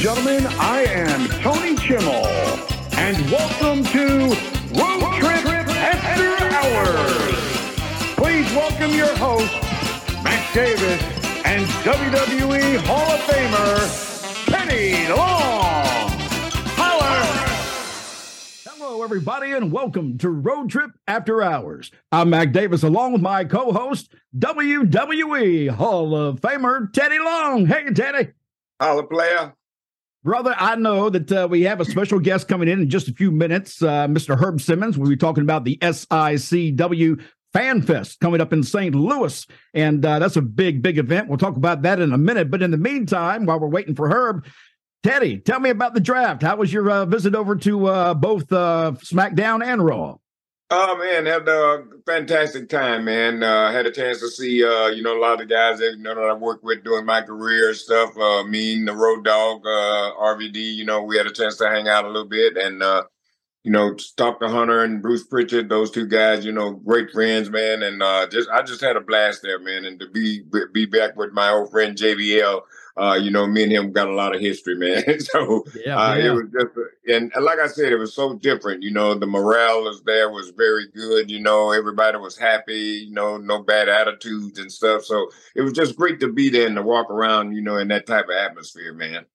Ladies and gentlemen, I am Tony Chimel, and welcome to Road Trip After Hours. Please welcome your host, Mac Davis, and WWE Hall of Famer, Teddy Long. Holler! Hello, everybody, and welcome to Road Trip After Hours. I'm Mac Davis, along with my co host, WWE Hall of Famer Teddy Long. Hey, Teddy. Holla, player. Brother, I know that uh, we have a special guest coming in in just a few minutes. Uh, Mr. Herb Simmons. We'll be talking about the SICW Fan Fest coming up in St. Louis. And uh, that's a big, big event. We'll talk about that in a minute. But in the meantime, while we're waiting for Herb, Teddy, tell me about the draft. How was your uh, visit over to uh, both uh, SmackDown and Raw? Oh man, had a fantastic time, man. Uh, had a chance to see, uh, you know, a lot of the guys that you know that I worked with during my career stuff. Uh, me and the Road Dog, uh, RVD. You know, we had a chance to hang out a little bit, and uh, you know, Dr. Hunter and Bruce Prichard, those two guys, you know, great friends, man. And uh, just I just had a blast there, man. And to be be back with my old friend JBL uh, you know, me and him got a lot of history, man. so yeah, uh, yeah. it was just, and like I said, it was so different. You know, the morale was there was very good. You know, everybody was happy. You know, no bad attitudes and stuff. So it was just great to be there and to walk around. You know, in that type of atmosphere, man.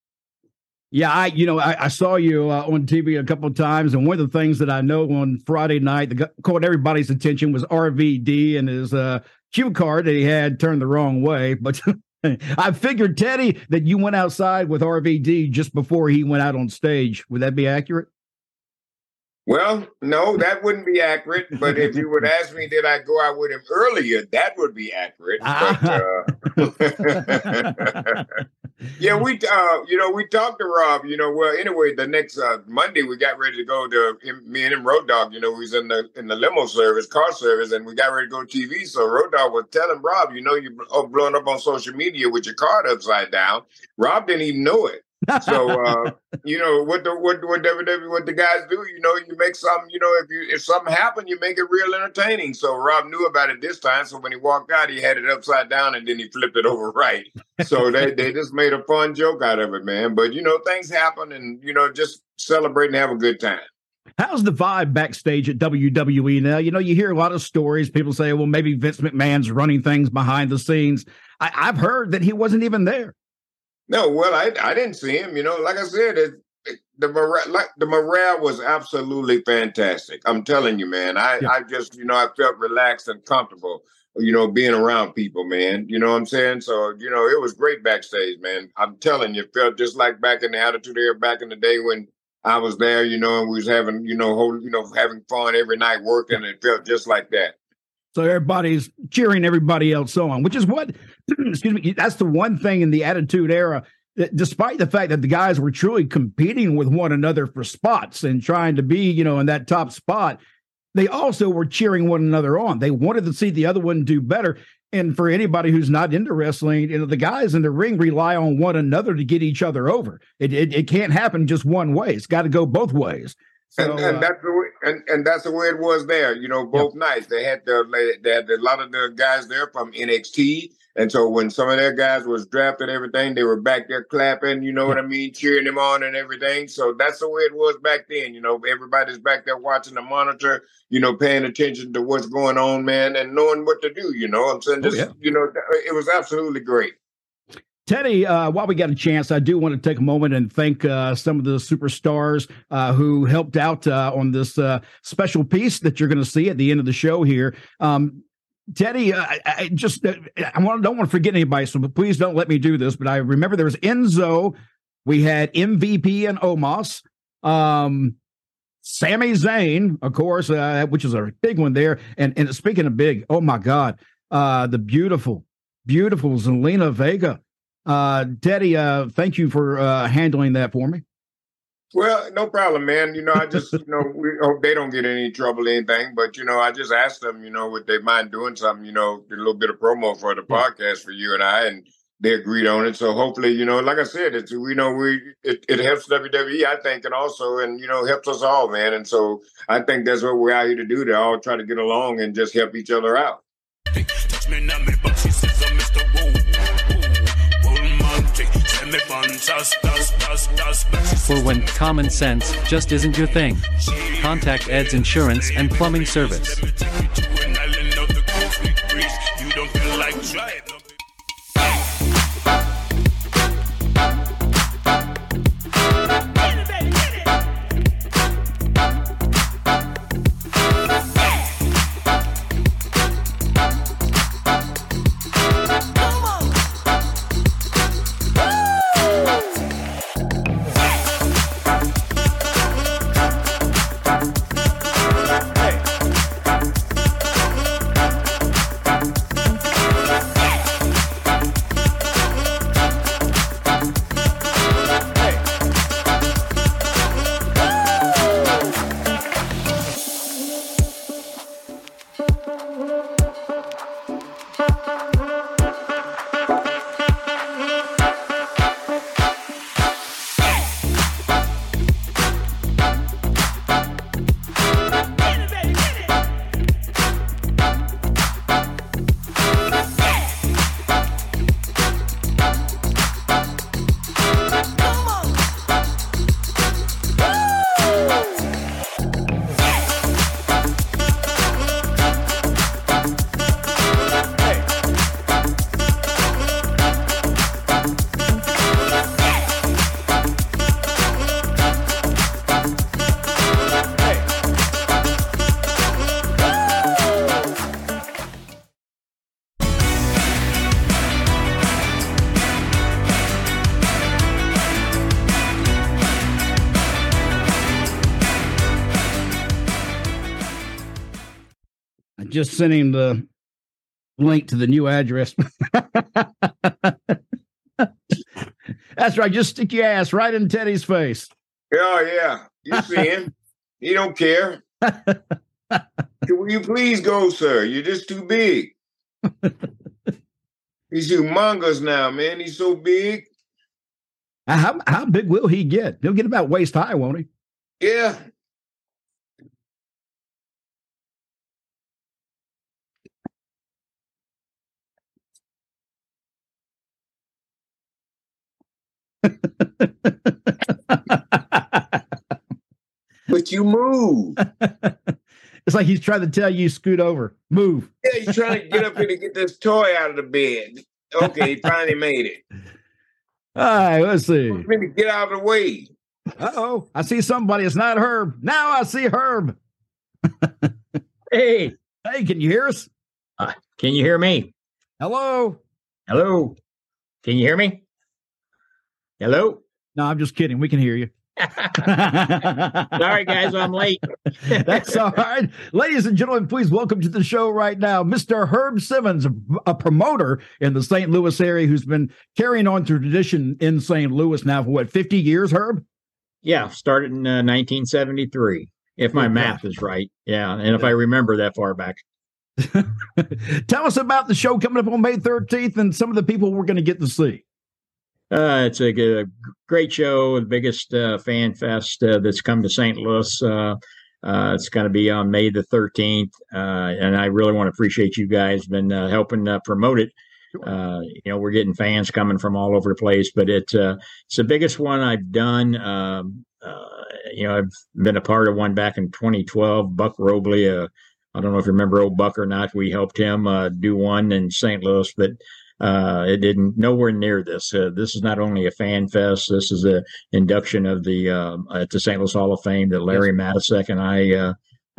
Yeah, I you know I, I saw you uh, on TV a couple of times, and one of the things that I know on Friday night that caught everybody's attention was RVD and his uh, cue card that he had turned the wrong way. But I figured, Teddy, that you went outside with RVD just before he went out on stage. Would that be accurate? Well, no, that wouldn't be accurate. But if you would ask me, did I go out with him earlier? That would be accurate. But, uh, yeah, we, uh, you know, we talked to Rob. You know, well, anyway, the next uh, Monday we got ready to go to me and him, Road Dog. You know, we was in the in the limo service, car service, and we got ready to go TV. So Road Dog was telling Rob, you know, you are blowing up on social media with your card upside down. Rob didn't even know it so uh, you know what the what what WWE what the guys do, you know, you make something, you know, if you if something happened, you make it real entertaining. So Rob knew about it this time. So when he walked out, he had it upside down and then he flipped it over right. So they they just made a fun joke out of it, man. But you know, things happen and you know, just celebrate and have a good time. How's the vibe backstage at WWE now? You know, you hear a lot of stories. People say, well, maybe Vince McMahon's running things behind the scenes. I, I've heard that he wasn't even there. No, well, I I didn't see him. You know, like I said, it, it, the morale, like the morale was absolutely fantastic. I'm telling you, man. I yeah. I just you know I felt relaxed and comfortable. You know, being around people, man. You know what I'm saying? So you know, it was great backstage, man. I'm telling you, felt just like back in the attitude era back in the day when I was there. You know, and we was having you know whole you know having fun every night working. It felt just like that. So everybody's cheering everybody else on, which is what, excuse me, that's the one thing in the Attitude Era. That despite the fact that the guys were truly competing with one another for spots and trying to be, you know, in that top spot, they also were cheering one another on. They wanted to see the other one do better. And for anybody who's not into wrestling, you know, the guys in the ring rely on one another to get each other over. It it, it can't happen just one way. It's got to go both ways. So, and, and uh, that's the way, and, and that's the way it was there. You know, both yep. nights they had the they had a lot of the guys there from NXT, and so when some of their guys was drafted, everything they were back there clapping. You know what I mean, cheering them on and everything. So that's the way it was back then. You know, everybody's back there watching the monitor. You know, paying attention to what's going on, man, and knowing what to do. You know, I'm saying, just oh, yeah. you know, it was absolutely great. Teddy, uh, while we got a chance, I do want to take a moment and thank uh, some of the superstars uh, who helped out uh, on this uh, special piece that you're going to see at the end of the show here. Um, Teddy, uh, I, I just I want, don't want to forget anybody, so please don't let me do this. But I remember there was Enzo, we had MVP and Omos, um, Sami Zayn, of course, which is a big one there. And and speaking of big, oh my God, the beautiful, beautiful Zelina Vega. Uh, Teddy, uh, thank you for uh, handling that for me. Well, no problem, man. You know, I just, you know, we hope they don't get any trouble, anything. But you know, I just asked them, you know, would they mind doing something, you know, a little bit of promo for the podcast for you and I, and they agreed on it. So hopefully, you know, like I said, it's we know we it, it helps WWE, I think, and also and you know helps us all, man. And so I think that's what we're out here to do to all try to get along and just help each other out. For when common sense just isn't your thing, contact Ed's Insurance and Plumbing Service. Just sent him the link to the new address. That's right. Just stick your ass right in Teddy's face. Oh yeah, you see him. he don't care. Will you please go, sir? You're just too big. He's humongous now, man. He's so big. How how big will he get? He'll get about waist high, won't he? Yeah, but you move. it's like he's trying to tell you scoot over, move. Yeah, he's trying to get up here to get this toy out of the bed. Okay, he finally made it. All right, let's see. Get out of the way. Uh oh, I see somebody. It's not Herb. Now I see Herb. hey, hey, can you hear us? Uh, can you hear me? Hello. Hello. Can you hear me? Hello? No, I'm just kidding. We can hear you. Sorry, guys, I'm late. That's all right. Ladies and gentlemen, please welcome to the show right now, Mr. Herb Simmons, a promoter in the St. Louis area who's been carrying on tradition in St. Louis now for what, 50 years, Herb? Yeah, started in uh, 1973, if my math is right. Yeah, and if I remember that far back. Tell us about the show coming up on May 13th and some of the people we're going to get to see. Uh, it's a, a, great show, the biggest uh, fan fest uh, that's come to St. Louis. Uh, uh, it's going to be on May the 13th, uh, and I really want to appreciate you guys been helping promote it. you know, we're getting fans coming from all over the place, but it's it's the biggest one I've done. Um, you know, I've been a part of one back in 2012. Buck Robley, I don't know if you remember old Buck or not. We helped him do one in St. Louis, but uh, it didn't nowhere near this. Uh, this is not only a fan fest. This is a induction of the uh, at the St. Louis Hall of Fame that Larry yes. Matysik and I uh,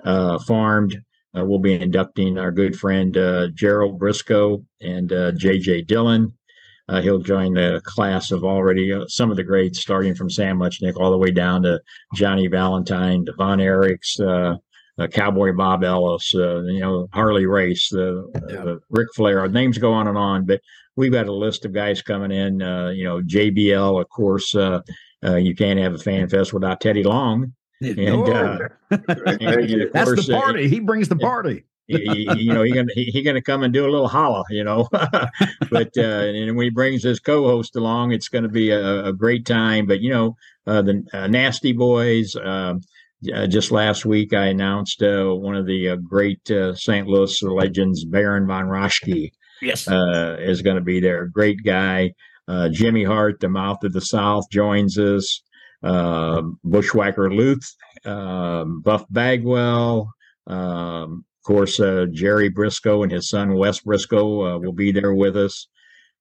uh, farmed. Uh, we'll be inducting our good friend uh Gerald Brisco and uh J.J. Dillon. Uh, he'll join the class of already some of the greats, starting from Sam Muchnick all the way down to Johnny Valentine, the Von Erichs, uh, Cowboy Bob Ellis, uh, you know, Harley Race, the, yeah. the Ric Flair. Names go on and on, but we've got a list of guys coming in. Uh, you know, JBL, of course. Uh, uh, you can't have a fan fest without Teddy Long. And, uh, and that's course, the party. he brings the party. he, you know, he's gonna he, he, gonna come and do a little holla, you know. but uh, and when he brings his co-host along, it's going to be a, a, great time. But you know, uh, the uh, Nasty Boys, um, uh, just last week, I announced uh, one of the uh, great uh, St. Louis legends, Baron von Raschke. Yes, uh, is going to be there. Great guy. Uh, Jimmy Hart, the Mouth of the South, joins us. Uh, Bushwhacker Luke, um, Buff Bagwell, um, of course, uh, Jerry Brisco and his son Wes Brisco uh, will be there with us.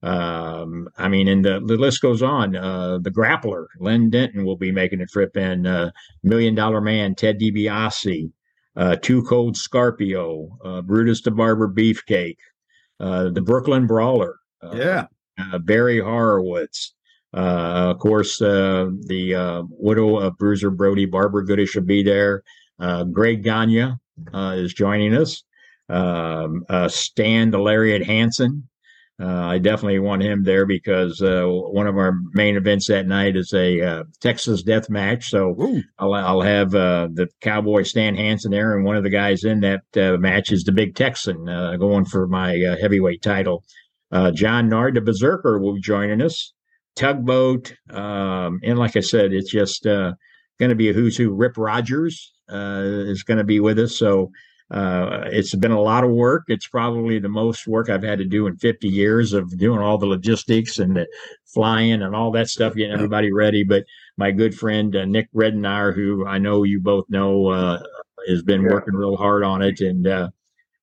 Um, I mean, and the, the list goes on. Uh, the grappler, Len Denton, will be making a trip in. Uh, Million Dollar Man, Ted DiBiase, uh, Too Cold Scorpio, uh, Brutus the Barber Beefcake, uh, the Brooklyn Brawler. Uh, yeah. Barry Horowitz. of course, the widow of Bruiser Brody, Barbara Goodish, will be there. Greg Gagne is joining us. Um, Stan the Lariat Hansen uh, I definitely want him there because uh, one of our main events that night is a uh, Texas death match. So I'll, I'll, have uh, the Cowboy Stan Hansen there, and one of the guys in that uh, match is the Big Texan uh, going for my heavyweight title. John Nord, the Berserker, will be joining us. Tugboat, um, and like I said, it's just going to be a who's who. Rip Rogers is going to be with us. So uh, it's been a lot of work. It's probably the most work I've had to do in 50 years of doing all the logistics and the flying and all that stuff, getting everybody ready. But my good friend uh, Nick Redenaar, who I know you both know, uh, has been yeah. working real hard on it. And uh,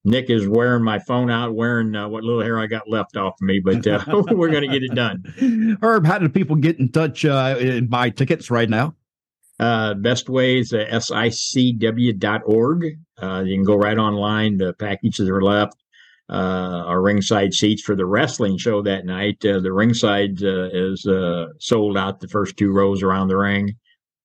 Nick is wearing my phone out, wearing uh, what little hair I got left off of me, but uh, we're going to get it done. Herb, how do people get in touch and buy tickets right now? Uh, best way is uh, sicw.org. Uh, you can go right online. The packages are left. Uh, our ringside seats for the wrestling show that night. Uh, the ringside uh, is uh, sold out the first two rows around the ring.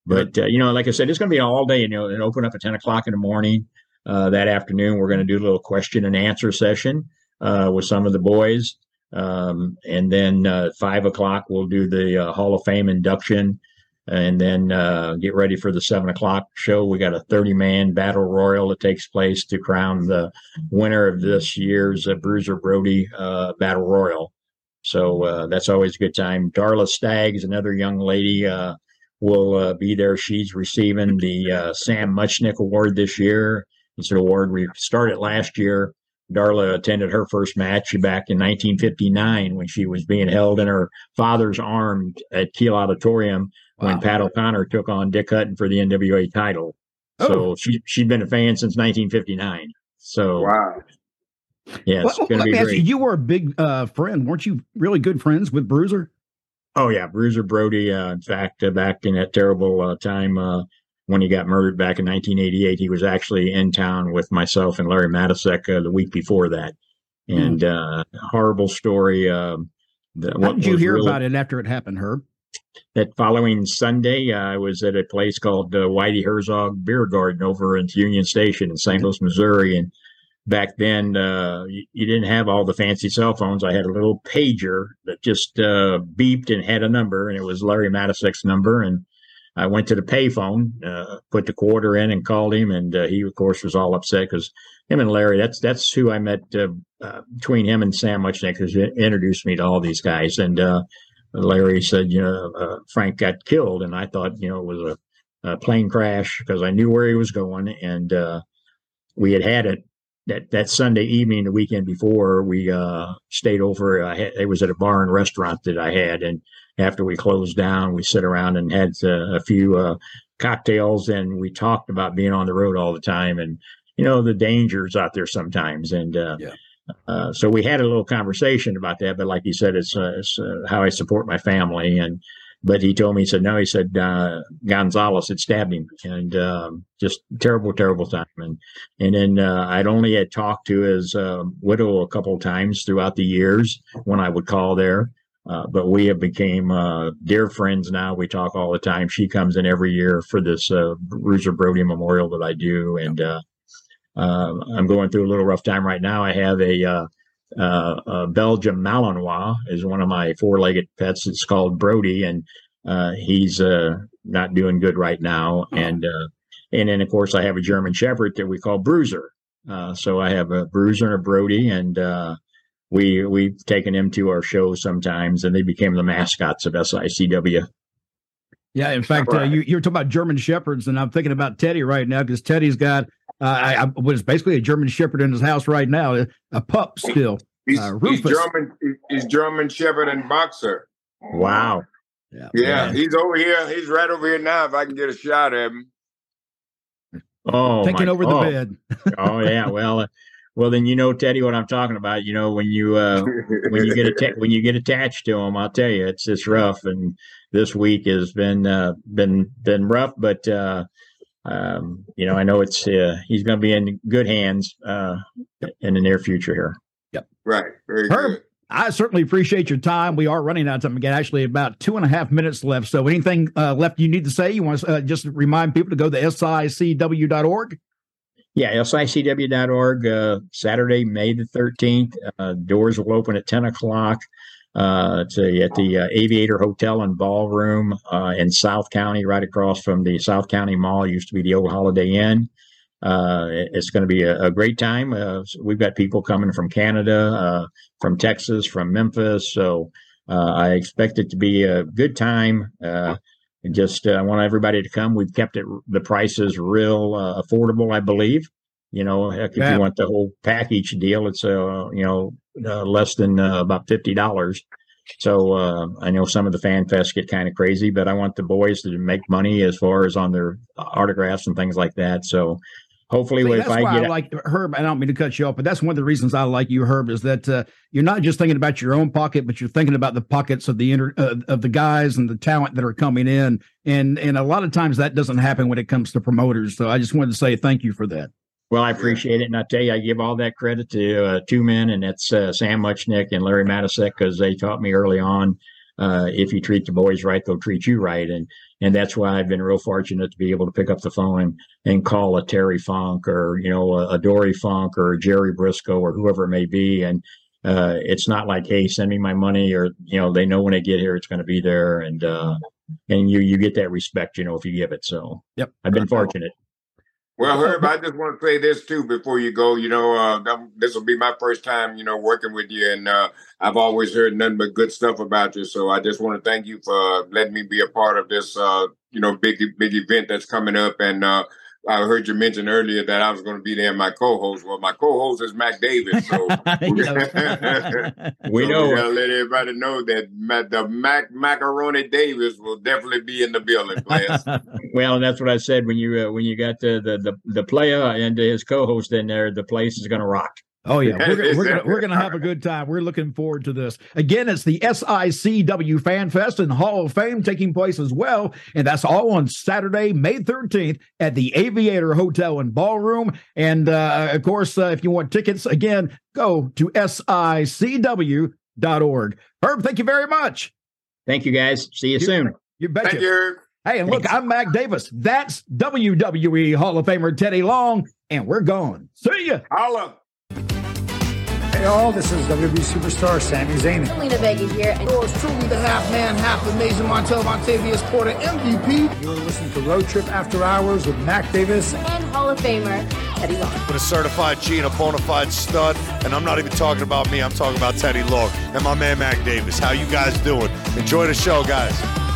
But, uh, you know, like I said, it's going to be all day. You know, it open up at 10 o'clock in the morning. Uh, that afternoon, we're going to do a little question and answer session with some of the boys. Um, and then five o'clock, we'll do the Hall of Fame induction and then uh, get ready for the seven o'clock show. We got a 30 man battle royal that takes place to crown the winner of this year's uh, Bruiser Brody uh, battle royal. So uh, that's always a good time. Darla Staggs, another young lady, uh, will uh, be there. She's receiving the Sam Muchnick Award this year. It's an award we started last year. Darla attended her first match back in 1959 when she was being held in her father's arms at Kiel Auditorium wow. when Pat O'Connor took on Dick Hutton for the NWA title. Oh. So she she'd been a fan since 1959. So wow. Yeah, well, let me ask you, you were a big uh, friend. Weren't you really good friends with Bruiser? Oh yeah, Bruiser Brody. Uh, in fact, uh, back in that terrible uh, time uh, when he got murdered back in 1988, he was actually in town with myself and Larry Matysik uh, the week before that. Hmm. And mm. horrible story. Um, How did you hear really, about it after it happened, Herb? That following Sunday, uh, I was at a place called uh, Whitey Herzog Beer Garden over in Union Station in St. Louis, Missouri. And back then, uh, you, you, didn't have all the fancy cell phones. I had a little pager that just uh, beeped and had a number, and it was Larry Matysik's number. And I went to the payphone, uh, put the quarter in, and called him. And uh, he, of course, was all upset because him and Larry, that's that's who I met between him and Sam Muchnick, who introduced me to all these guys. And Larry said, you know, uh, Frank got killed, and I thought, you know, it was a, a plane crash because I knew where he was going, and uh, we had had it that that Sunday evening, the weekend before. We uh, stayed over. I had, it was at a bar and restaurant that I had, and after we closed down, we sit around and had uh, a few uh, cocktails, and we talked about being on the road all the time, and you know the dangers out there sometimes, and uh, yeah uh, so we had a little conversation about that, but like you said, it's, uh, it's uh, how I support my family. And but he told me, he said, no, he said uh, Gonzalez had stabbed him, and um, just terrible, terrible time. And and then uh, I'd only had talked to his widow a couple of times throughout the years when I would call there. but we have became dear friends now. We talk all the time. She comes in every year for this Bruiser Brody Memorial that I do, and uh, I'm going through a little rough time right now. I have a, uh, uh, a Belgian Malinois is one of my four-legged pets. It's called Brody, and uh, he's uh, not doing good right now. Oh. And uh, and then of course I have a German Shepherd that we call Bruiser. so I have a Bruiser and a Brody, and we we've taken him to our shows sometimes, and they became the mascots of SICW. Yeah, in fact, right. uh, you, you were talking about German shepherds, and I'm thinking about Teddy right now because Teddy's got uh, I, I, was basically a German Shepherd in his house right now, a pup still. He's, uh, he's German. He's German Shepherd and boxer. Wow. Yeah. yeah, he's over here. He's right over here now. If I can get a shot at him. Oh, taking over oh. the bed. oh yeah. Well, uh, well then you know Teddy what I'm talking about. You know when you uh, when you get atta- when you get attached to him, I'll tell you it's it's rough. And this week has been uh, been been rough, but uh, um, you know I know it's uh, he's going to be in good hands uh, in the near future here. Yep. Right. Very Herb, good. I certainly appreciate your time. We are running out of time again. Actually, about two and a half minutes left. So, anything uh, left you need to say? You want to uh, just remind people to go to sicw.org? Yeah, sicw.org. Uh, Saturday, May the 13th. Uh, doors will open at 10 o'clock. Uh, at the uh, Aviator Hotel and Ballroom uh, in South County, right across from the South County Mall. It used to be the old Holiday Inn. Uh, it's going to be a, a, great time. Uh, we've got people coming from Canada, uh, from Texas, from Memphis. So I expect it to be a good time. Just I want everybody to come. We've kept it the prices real affordable, I believe. You know, heck, if yeah. you want the whole package deal, it's uh, you know less than about fifty dollars. So uh, I know some of the fan fests get kind of crazy, but I want the boys to make money as far as on their autographs and things like that. So hopefully See, if I get I like Herb. I don't mean to cut you off, but that's one of the reasons I like you, Herb, is that uh, you're not just thinking about your own pocket, but you're thinking about the pockets of the inter, uh, of the guys and the talent that are coming in, and and a lot of times that doesn't happen when it comes to promoters. So I just wanted to say thank you for that. Well, I appreciate it, and I tell you, I give all that credit to uh, two men, and that's uh, Sam Muchnick and Larry Matysik, because they taught me early on uh, if you treat the boys right, they'll treat you right. And and that's why I've been real fortunate to be able to pick up the phone and, and call a Terry Funk or you know a, a Dory Funk or Jerry Brisco or whoever it may be. And uh, it's not like hey, send me my money or you know they know when they get here it's going to be there and uh, and you you get that respect you know if you give it. So yep, I've been fortunate. Well, Herb, I just want to say this too before you go. You know, uh, this will be my first time, you know, working with you, and uh, I've always heard nothing but good stuff about you. So I just want to thank you for letting me be a part of this, uh, you know, big big event that's coming up. And uh, I heard you mention earlier that I was going to be there. My co-host, well, my co-host is Mac Davis, so we so know. We gotta let everybody know that the Mac Macaroni Davis will definitely be in the building, players. well, and that's what I said when you uh, when you got the, the the the player and his co-host in there. The place is going to rock. Oh yeah, we're, we're gonna we're gonna have a good time. We're looking forward to this. Again, it's the SICW Fan Fest and Hall of Fame taking place as well, and that's all on Saturday, May thirteenth at the Aviator Hotel and Ballroom. And uh, of course, uh, if you want tickets, again, go to sicw.org. Herb, thank you very much. Thank you, guys. See you, you soon. You betcha. Thank you. Hey, and look, Thanks. I'm Mac Davis. That's WWE Hall of Famer Teddy Long, and we're gone. See ya. Holla. Hey all, this is WWE superstar Sami Zayn. Zelina Vega here. And yours truly, the half man, half amazing Montel Vontavious Porter MVP. You're listening to Road Trip After Hours with Mac Davis and Hall of Famer Teddy Long. With a certified G and a bona fide stud, and I'm not even talking about me, I'm talking about Teddy Long and my man Mac Davis. How you guys doing? Enjoy the show, guys.